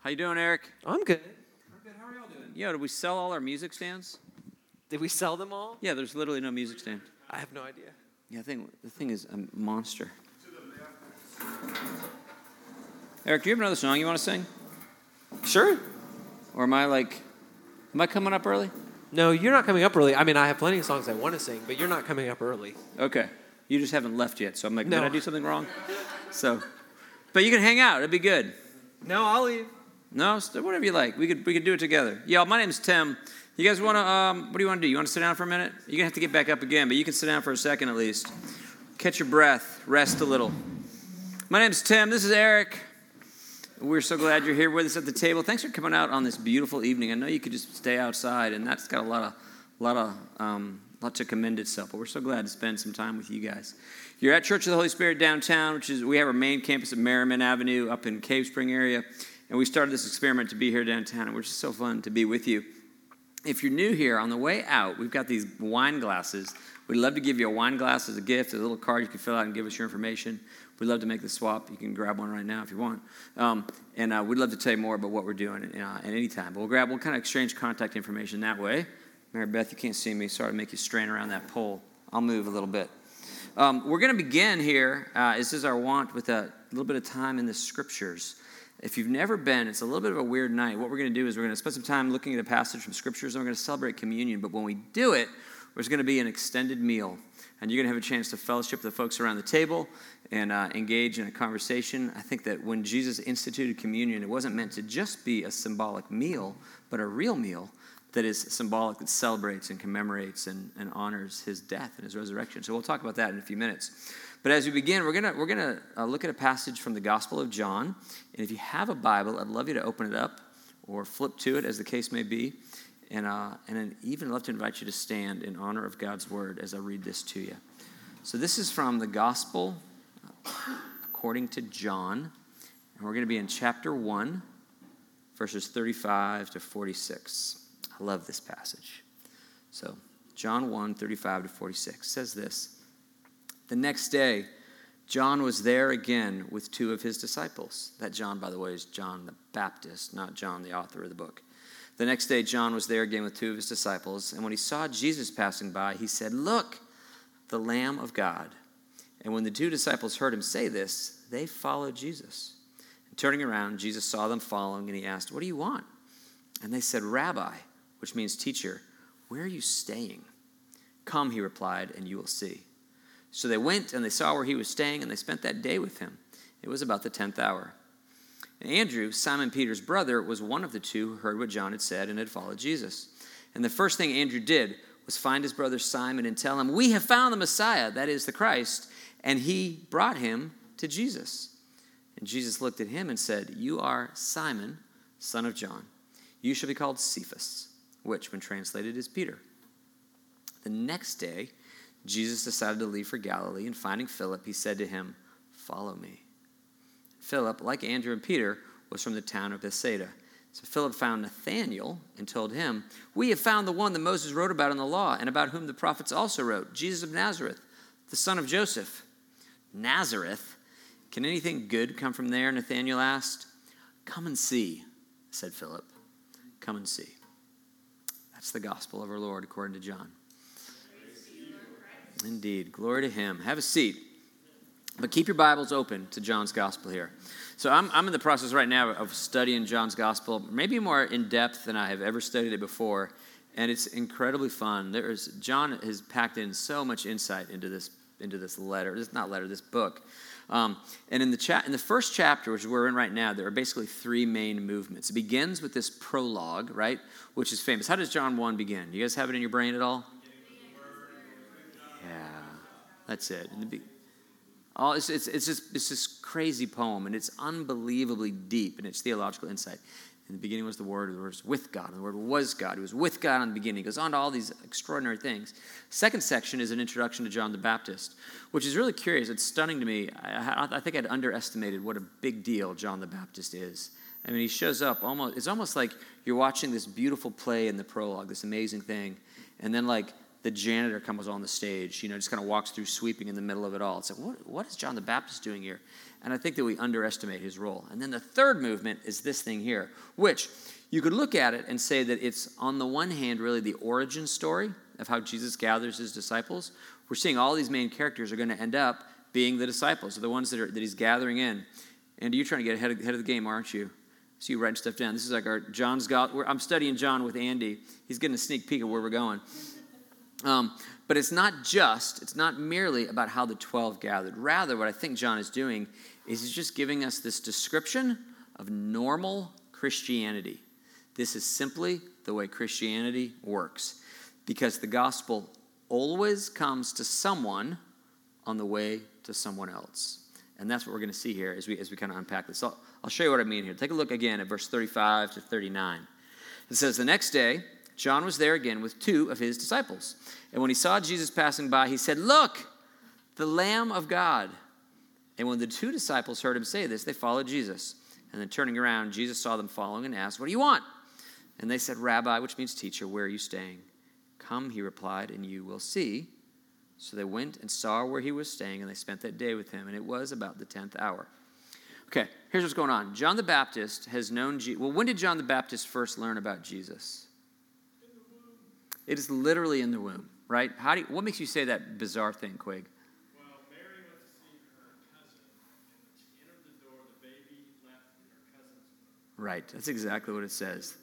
How you doing, Eric? I'm good. I'm good. How are y'all doing? Yeah, did we sell all our music stands? Did we sell them all? Yeah, there's literally no music stand. I have no idea. Yeah, I think the thing is a monster. Eric, do you have another song you want to sing? Sure. Or am I like, am I coming up early? No, you're not coming up early. I mean, I have plenty of songs I want to sing, but you're not coming up early. Okay. You just haven't left yet, so I'm like, No. did I do something wrong? So, but you can hang out. It'd be good. No, I'll leave. No, whatever you like. We could we could do it together. Yo, my name's Tim. You guys want to? Um, what do you want to do? You want to sit down for a minute? You're gonna have to get back up again, but you can sit down for a second at least. Catch your breath. Rest a little. My name's Tim. This is Eric. We're so glad you're here with us at the table. Thanks for coming out on this beautiful evening. I know you could just stay outside, and that's got a lot of, lot of, um, lot to commend itself. But we're so glad to spend some time with you guys. You're at Church of the Holy Spirit downtown, which is we have our main campus at Merriman Avenue up in Cave Spring area, and we started this experiment to be here downtown, and we're just so fun to be with you. If you're new here, on the way out, we've got these wine glasses. We'd love to give you a wine glass as a gift, a little card you can fill out and give us your information. We'd love to make the swap. You can grab one right now if you want. Um, and uh, we'd love to tell you more about what we're doing uh, at any time. But we'll grab, we'll kind of exchange contact information that way. Mary Beth, you can't see me. Sorry to make you strain around that pole. I'll move a little bit. Um, we're going to begin here. Uh, this is our want with a little bit of time in the scriptures. If you've never been, it's a little bit of a weird night. What we're going to do is we're going to spend some time looking at a passage from scriptures and we're going to celebrate communion. But when we do it, there's going to be an extended meal. And you're going to have a chance to fellowship with the folks around the table and uh, engage in a conversation. I think that when Jesus instituted communion, it wasn't meant to just be a symbolic meal, but a real meal that is symbolic, that celebrates and commemorates and, and honors his death and his resurrection. So we'll talk about that in a few minutes. But as we begin, we're going we're gonna uh, look at a passage from the Gospel of John. And if you have a Bible, I'd love you to open it up or flip to it, as the case may be. And, uh, and I'd even love to invite you to stand in honor of God's word as I read this to you. So this is from the Gospel according to John. And we're going to be in chapter 1, verses 35 to 46. I love this passage. So, John 1, 35 to 46 says this The next day, John was there again with two of his disciples. That John, by the way, is John the Baptist, not John, the author of the book. The next day, John was there again with two of his disciples, and when he saw Jesus passing by, he said, Look, the Lamb of God. And when the two disciples heard him say this, they followed Jesus. And turning around, Jesus saw them following, and he asked, What do you want? And they said, Rabbi, which means teacher, where are you staying? Come, he replied, and you will see. So they went and they saw where he was staying, and they spent that day with him. It was about the tenth hour. And Andrew, Simon Peter's brother, was one of the two who heard what John had said and had followed Jesus. And the first thing Andrew did was find his brother Simon and tell him, We have found the Messiah, that is the Christ. And he brought him to Jesus. And Jesus looked at him and said, You are Simon, son of John. You shall be called Cephas, which, when translated, is Peter. The next day, Jesus decided to leave for Galilee, and finding Philip, he said to him, Follow me. Philip, like Andrew and Peter, was from the town of Bethsaida. So Philip found Nathanael and told him, We have found the one that Moses wrote about in the law, and about whom the prophets also wrote, Jesus of Nazareth, the son of Joseph. Nazareth? Can anything good come from there? Nathanael asked. Come and see, said Philip. Come and see. That's the gospel of our Lord according to John. Indeed. Glory to him. Have a seat. But keep your Bibles open to John's gospel here. So I'm, I'm in the process right now of studying John's gospel, maybe more in depth than I have ever studied it before. And it's incredibly fun. There's John has packed in so much insight into this into this letter. This not letter, this book. Um, and in the chat, in the first chapter, which we're in right now, there are basically three main movements. It begins with this prologue, right, which is famous. How does John one begin? You guys have it in your brain at all? Yeah, that's it. All, it's, it's, it's, just, it's this crazy poem, and it's unbelievably deep in its theological insight. In the beginning was the Word, the Word was with God, and the Word was God. He was with God in the beginning. He goes on to all these extraordinary things. Second section is an introduction to John the Baptist, which is really curious. It's stunning to me. I, I think I'd underestimated what a big deal John the Baptist is. I mean, he shows up almost, it's almost like you're watching this beautiful play in the prologue, this amazing thing, and then like the janitor comes on the stage, you know, just kind of walks through sweeping in the middle of it all. It's like, what, what is John the Baptist doing here? And I think that we underestimate his role. And then the third movement is this thing here, which you could look at it and say that it's, on the one hand, really the origin story of how Jesus gathers his disciples. We're seeing all these main characters are going to end up being the disciples, the ones that, are, that he's gathering in. And you're trying to get ahead of, ahead of the game, aren't you? So you writing stuff down. This is like our John's got. I'm studying John with Andy. He's getting a sneak peek of where we're going. Um, but it's not just, it's not merely about how the 12 gathered. Rather, what I think John is doing is he's just giving us this description of normal Christianity. This is simply the way Christianity works because the gospel always comes to someone on the way to someone else. And that's what we're going to see here as we, as we kind of unpack this. So I'll show you what I mean here. Take a look again at verse 35 to 39. It says, The next day, John was there again with two of his disciples. And when he saw Jesus passing by, he said, Look, the Lamb of God. And when the two disciples heard him say this, they followed Jesus. And then turning around, Jesus saw them following and asked, What do you want? And they said, Rabbi, which means teacher, where are you staying? Come, he replied, and you will see. So they went and saw where he was staying, and they spent that day with him. And it was about the 10th hour. Okay, here's what's going on. John the Baptist has known Jesus. Well, when did John the Baptist first learn about Jesus? It is literally in the womb, right? How do you, what makes you say that bizarre thing, Quig? Well, Mary went to see her cousin, she entered the door, the baby leapt her cousin's. Right, that's exactly what it says.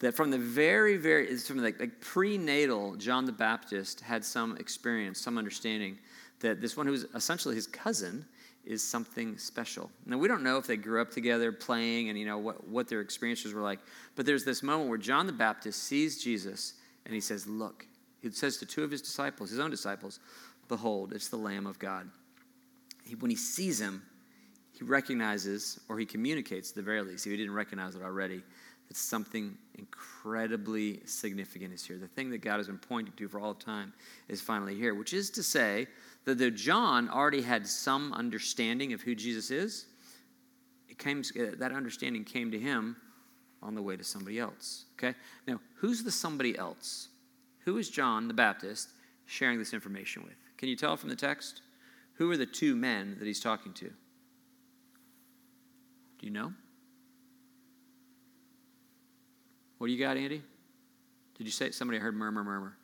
That from the very, very, it's from like, like prenatal, John the Baptist had some experience, some understanding that this one who's essentially his cousin is something special. Now we don't know if they grew up together playing and you know what, what their experiences were like, but there's this moment where John the Baptist sees Jesus and he says, Look, he says to two of his disciples, his own disciples, Behold, it's the Lamb of God. He, when he sees him, he recognizes, or he communicates at the very least, if he didn't recognize it already, that something incredibly significant is here. The thing that God has been pointing to for all time is finally here, which is to say that though John already had some understanding of who Jesus is, it came, uh, that understanding came to him on the way to somebody else. Okay? Now, who's the somebody else? Who is John the Baptist sharing this information with? Can you tell from the text? Who are the two men that he's talking to? Do you know? What do you got, Andy? Did you say somebody heard murmur, murmur?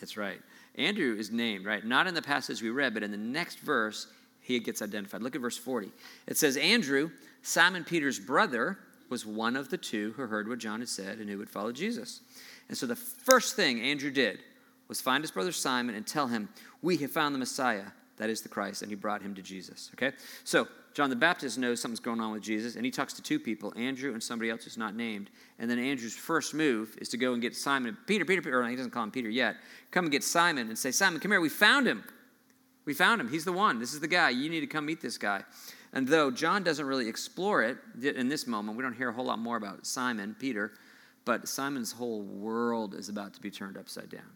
That's right. Andrew is named, right? Not in the passage we read, but in the next verse, he gets identified. Look at verse 40. It says, Andrew, Simon Peter's brother, was one of the two who heard what John had said and who would follow Jesus. And so the first thing Andrew did was find his brother Simon and tell him, We have found the Messiah, that is the Christ, and he brought him to Jesus. Okay? So John the Baptist knows something's going on with Jesus, and he talks to two people, Andrew and somebody else who's not named. And then Andrew's first move is to go and get Simon, Peter, Peter, Peter, or he doesn't call him Peter yet, come and get Simon and say, Simon, come here, we found him. We found him. He's the one. This is the guy. You need to come meet this guy. And though John doesn't really explore it in this moment, we don't hear a whole lot more about Simon, Peter, but Simon's whole world is about to be turned upside down.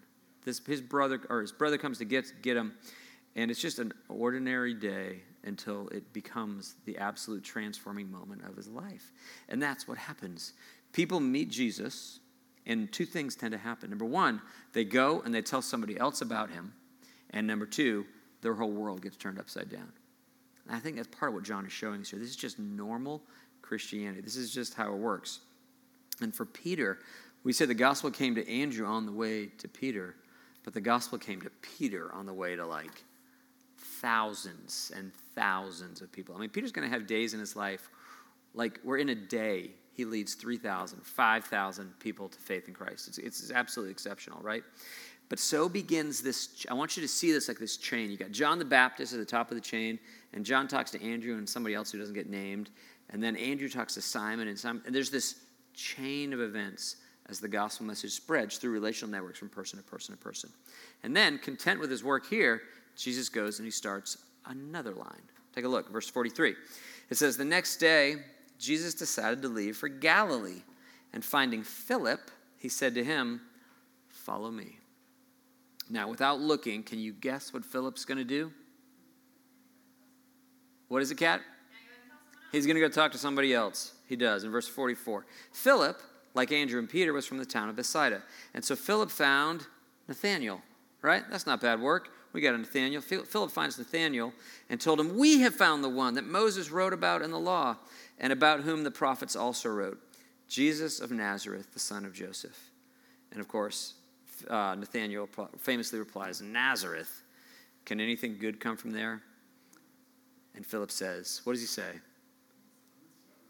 This, his brother, or his brother comes to get, get him, and it's just an ordinary day until it becomes the absolute transforming moment of his life. And that's what happens. People meet Jesus, and two things tend to happen. Number one, they go and they tell somebody else about him. And number two, their whole world gets turned upside down. And I think that's part of what John is showing us here. This is just normal Christianity, this is just how it works. And for Peter, we say the gospel came to Andrew on the way to Peter, but the gospel came to Peter on the way to like thousands and thousands of people. I mean, Peter's going to have days in his life, like we're in a day, he leads 3,000, 5,000 people to faith in Christ. It's, it's absolutely exceptional, right? But so begins this. I want you to see this like this chain. You got John the Baptist at the top of the chain, and John talks to Andrew and somebody else who doesn't get named, and then Andrew talks to Simon, and Simon, and there's this chain of events as the gospel message spreads through relational networks from person to person to person. And then, content with his work here, Jesus goes and he starts another line. Take a look, verse 43. It says, The next day, Jesus decided to leave for Galilee, and finding Philip, he said to him, Follow me. Now, without looking, can you guess what Philip's going to do? What is it, Cat? He's going to go talk to somebody else. He does in verse 44. Philip like Andrew and Peter, was from the town of Bethsaida. And so Philip found Nathanael, right? That's not bad work. We got a Nathanael. Philip finds Nathanael and told him, We have found the one that Moses wrote about in the law and about whom the prophets also wrote Jesus of Nazareth, the son of Joseph. And of course, uh, Nathanael famously replies, Nazareth. Can anything good come from there? And Philip says, What does he say?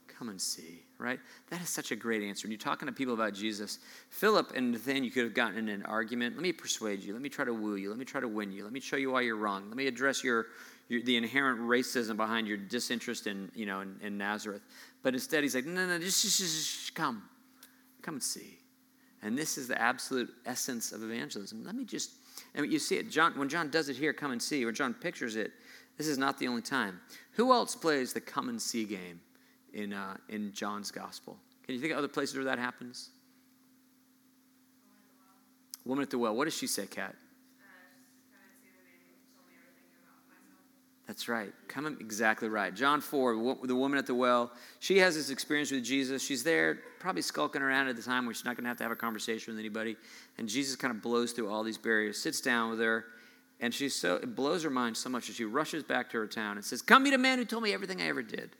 Come and see, right? That is such a great answer. When you're talking to people about Jesus, Philip and Nathaniel could have gotten in an argument. Let me persuade you. Let me try to woo you. Let me try to win you. Let me show you why you're wrong. Let me address your, your the inherent racism behind your disinterest in, you know, in, in Nazareth. But instead, he's like, no, no, just, just, just come. Come and see. And this is the absolute essence of evangelism. Let me just, mean, you see it. John, when John does it here, come and see, or John pictures it, this is not the only time. Who else plays the come and see game? in, uh, in John's gospel. Can you think of other places where that happens? Woman at the well. What does she say, Kat? That's right. Come exactly right. John 4, the woman at the well, she has this experience with Jesus. She's there, probably skulking around at the time where she's not going to have to have a conversation with anybody. And Jesus kind of blows through all these barriers, sits down with her, and she's so it blows her mind so much that she rushes back to her town and says, Come meet a man who told me everything I ever did.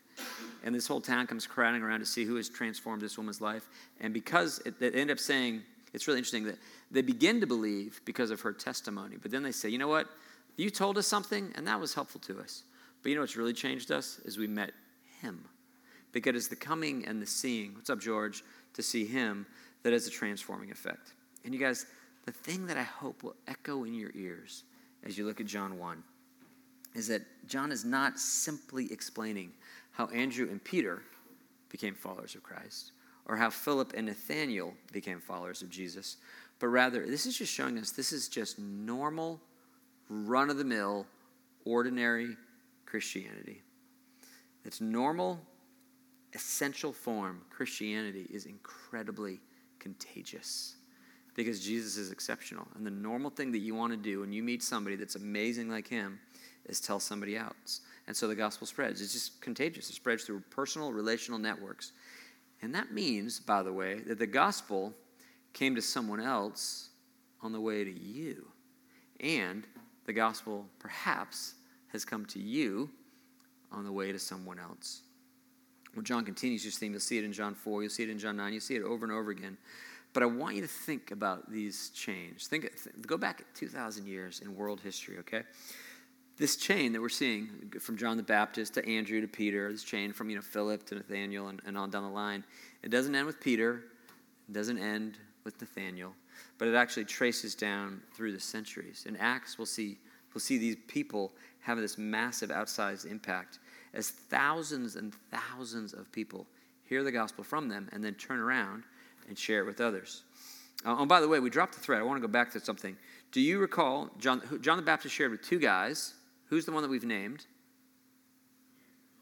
And this whole town comes crowding around to see who has transformed this woman's life. And because it, they end up saying, it's really interesting that they begin to believe because of her testimony. But then they say, you know what? You told us something, and that was helpful to us. But you know what's really changed us? Is we met him. Because it's the coming and the seeing, what's up, George, to see him that has a transforming effect. And you guys, the thing that I hope will echo in your ears as you look at John 1 is that John is not simply explaining how Andrew and Peter became followers of Christ, or how Philip and Nathaniel became followers of Jesus, but rather, this is just showing us this is just normal, run of the mill, ordinary Christianity. It's normal, essential form. Christianity is incredibly contagious because Jesus is exceptional. And the normal thing that you want to do when you meet somebody that's amazing like him is tell somebody else. And so the gospel spreads. It's just contagious. It spreads through personal, relational networks. And that means, by the way, that the gospel came to someone else on the way to you. And the gospel perhaps has come to you on the way to someone else. When John continues his theme, you'll see it in John 4, you'll see it in John 9, you'll see it over and over again. But I want you to think about these chains. Think, go back 2,000 years in world history, okay? this chain that we're seeing from John the Baptist to Andrew to Peter, this chain from you know Philip to Nathaniel and, and on down the line, it doesn't end with Peter, it doesn't end with Nathaniel, but it actually traces down through the centuries. In Acts, we'll see we'll see these people have this massive outsized impact as thousands and thousands of people hear the gospel from them and then turn around and share it with others. Uh, oh, by the way, we dropped the thread. I want to go back to something. Do you recall John, John the Baptist shared with two guys? Who's the one that we've named?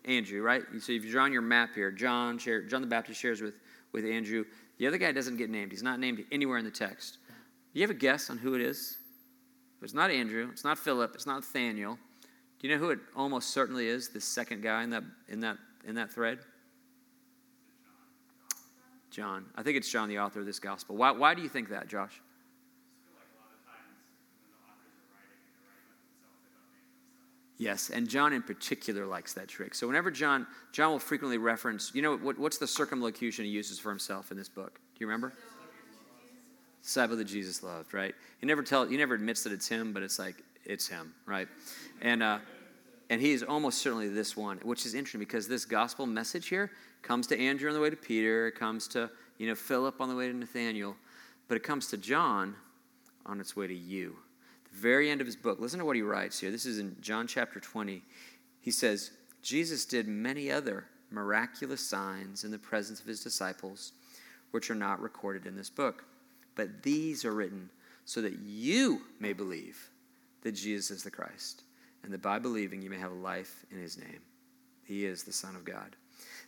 Andrew, right? So if you draw on your map here, John, share, John the Baptist shares with, with Andrew. The other guy doesn't get named. He's not named anywhere in the text. Do you have a guess on who it is? It's not Andrew. It's not Philip. It's not Nathaniel. Do you know who it almost certainly is? The second guy in that in that in that thread. John. I think it's John, the author of this gospel. Why, why do you think that, Josh? Yes, and John in particular likes that trick. So whenever John, John will frequently reference, you know, what, what's the circumlocution he uses for himself in this book? Do you remember? Disciple that Jesus loved, right? He never tell, he never admits that it's him, but it's like it's him, right? And uh, and he is almost certainly this one, which is interesting because this gospel message here comes to Andrew on the way to Peter, it comes to you know Philip on the way to Nathaniel, but it comes to John on its way to you very end of his book, listen to what he writes here. This is in John chapter 20. He says, Jesus did many other miraculous signs in the presence of his disciples, which are not recorded in this book. But these are written so that you may believe that Jesus is the Christ, and that by believing you may have life in his name. He is the Son of God.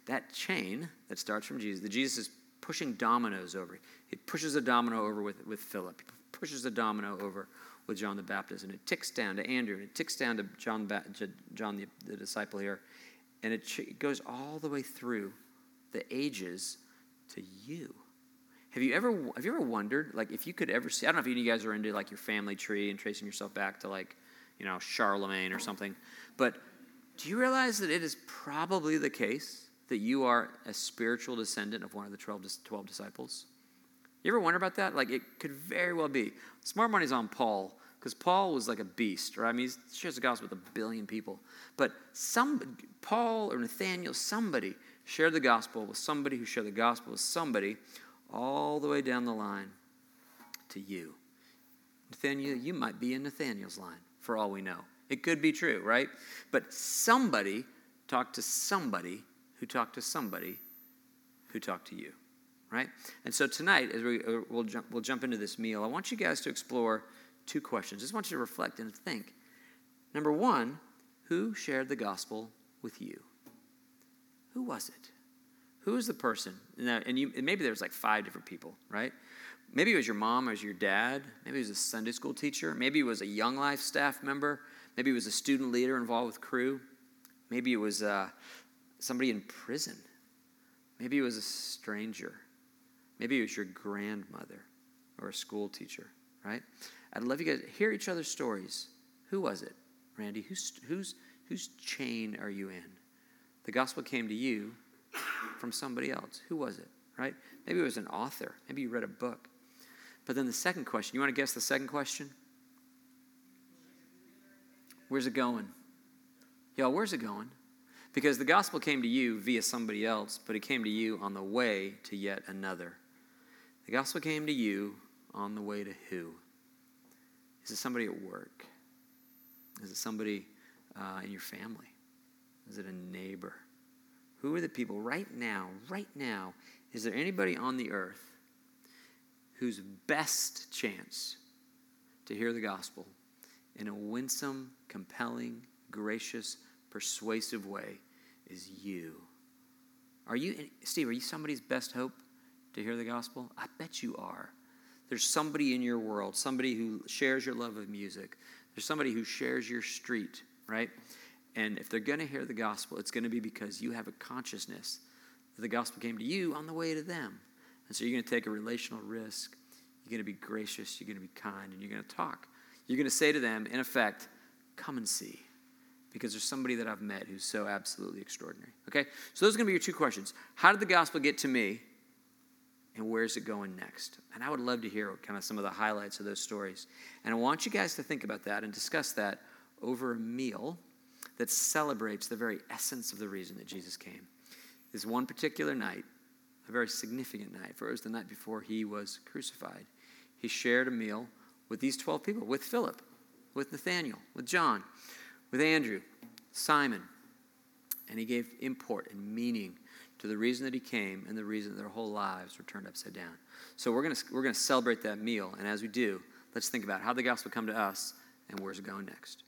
That chain that starts from Jesus, the Jesus is pushing dominoes over. He pushes a domino over with, with Philip, he pushes a domino over with John the Baptist, and it ticks down to Andrew, and it ticks down to John, ba- John the, the, disciple here, and it, ch- it goes all the way through the ages to you. Have you ever have you ever wondered like if you could ever see? I don't know if any of you guys are into like your family tree and tracing yourself back to like you know Charlemagne or something, but do you realize that it is probably the case that you are a spiritual descendant of one of the 12, 12 disciples? You ever wonder about that? Like it could very well be. Smart money's on Paul because Paul was like a beast, right? I mean, he shares the gospel with a billion people. But some, Paul or Nathaniel, somebody shared the gospel with somebody who shared the gospel with somebody all the way down the line to you. Nathaniel, you might be in Nathaniel's line for all we know. It could be true, right? But somebody talked to somebody who talked to somebody who talked to you, right? And so tonight, as we uh, we'll jump, we'll jump into this meal, I want you guys to explore two questions. I just want you to reflect and think. Number one, who shared the gospel with you? Who was it? Who was the person? And, you, and maybe there was like five different people, right? Maybe it was your mom or was your dad. Maybe it was a Sunday school teacher. Maybe it was a Young Life staff member. Maybe it was a student leader involved with Cru. Maybe it was uh, somebody in prison. Maybe it was a stranger. Maybe it was your grandmother or a school teacher, right? I'd love you guys to hear each other's stories. Who was it, Randy? Who's, who's, whose chain are you in? The gospel came to you from somebody else. Who was it, right? Maybe it was an author. Maybe you read a book. But then the second question, you want to guess the second question? Where's it going? Y'all, where's it going? Because the gospel came to you via somebody else, but it came to you on the way to yet another. The gospel came to you on the way to who? Is it somebody at work? Is it somebody uh, in your family? Is it a neighbor? Who are the people right now, right now? Is there anybody on the earth whose best chance to hear the gospel in a winsome, compelling, gracious, persuasive way is you? Are you, Steve, are you somebody's best hope to hear the gospel? I bet you are. There's somebody in your world, somebody who shares your love of music. There's somebody who shares your street, right? And if they're going to hear the gospel, it's going to be because you have a consciousness that the gospel came to you on the way to them. And so you're going to take a relational risk. You're going to be gracious. You're going to be kind. And you're going to talk. You're going to say to them, in effect, come and see. Because there's somebody that I've met who's so absolutely extraordinary. Okay? So those are going to be your two questions. How did the gospel get to me? And where's it going next? And I would love to hear kind of some of the highlights of those stories. And I want you guys to think about that and discuss that over a meal that celebrates the very essence of the reason that Jesus came. This one particular night, a very significant night, for it was the night before he was crucified. He shared a meal with these 12 people, with Philip, with Nathaniel, with John, with Andrew, Simon. And he gave import and meaning to the reason that he came and the reason that their whole lives were turned upside down. So we're going to we're going to celebrate that meal. And as we do, let's think about how the gospel come to us and where's it going next.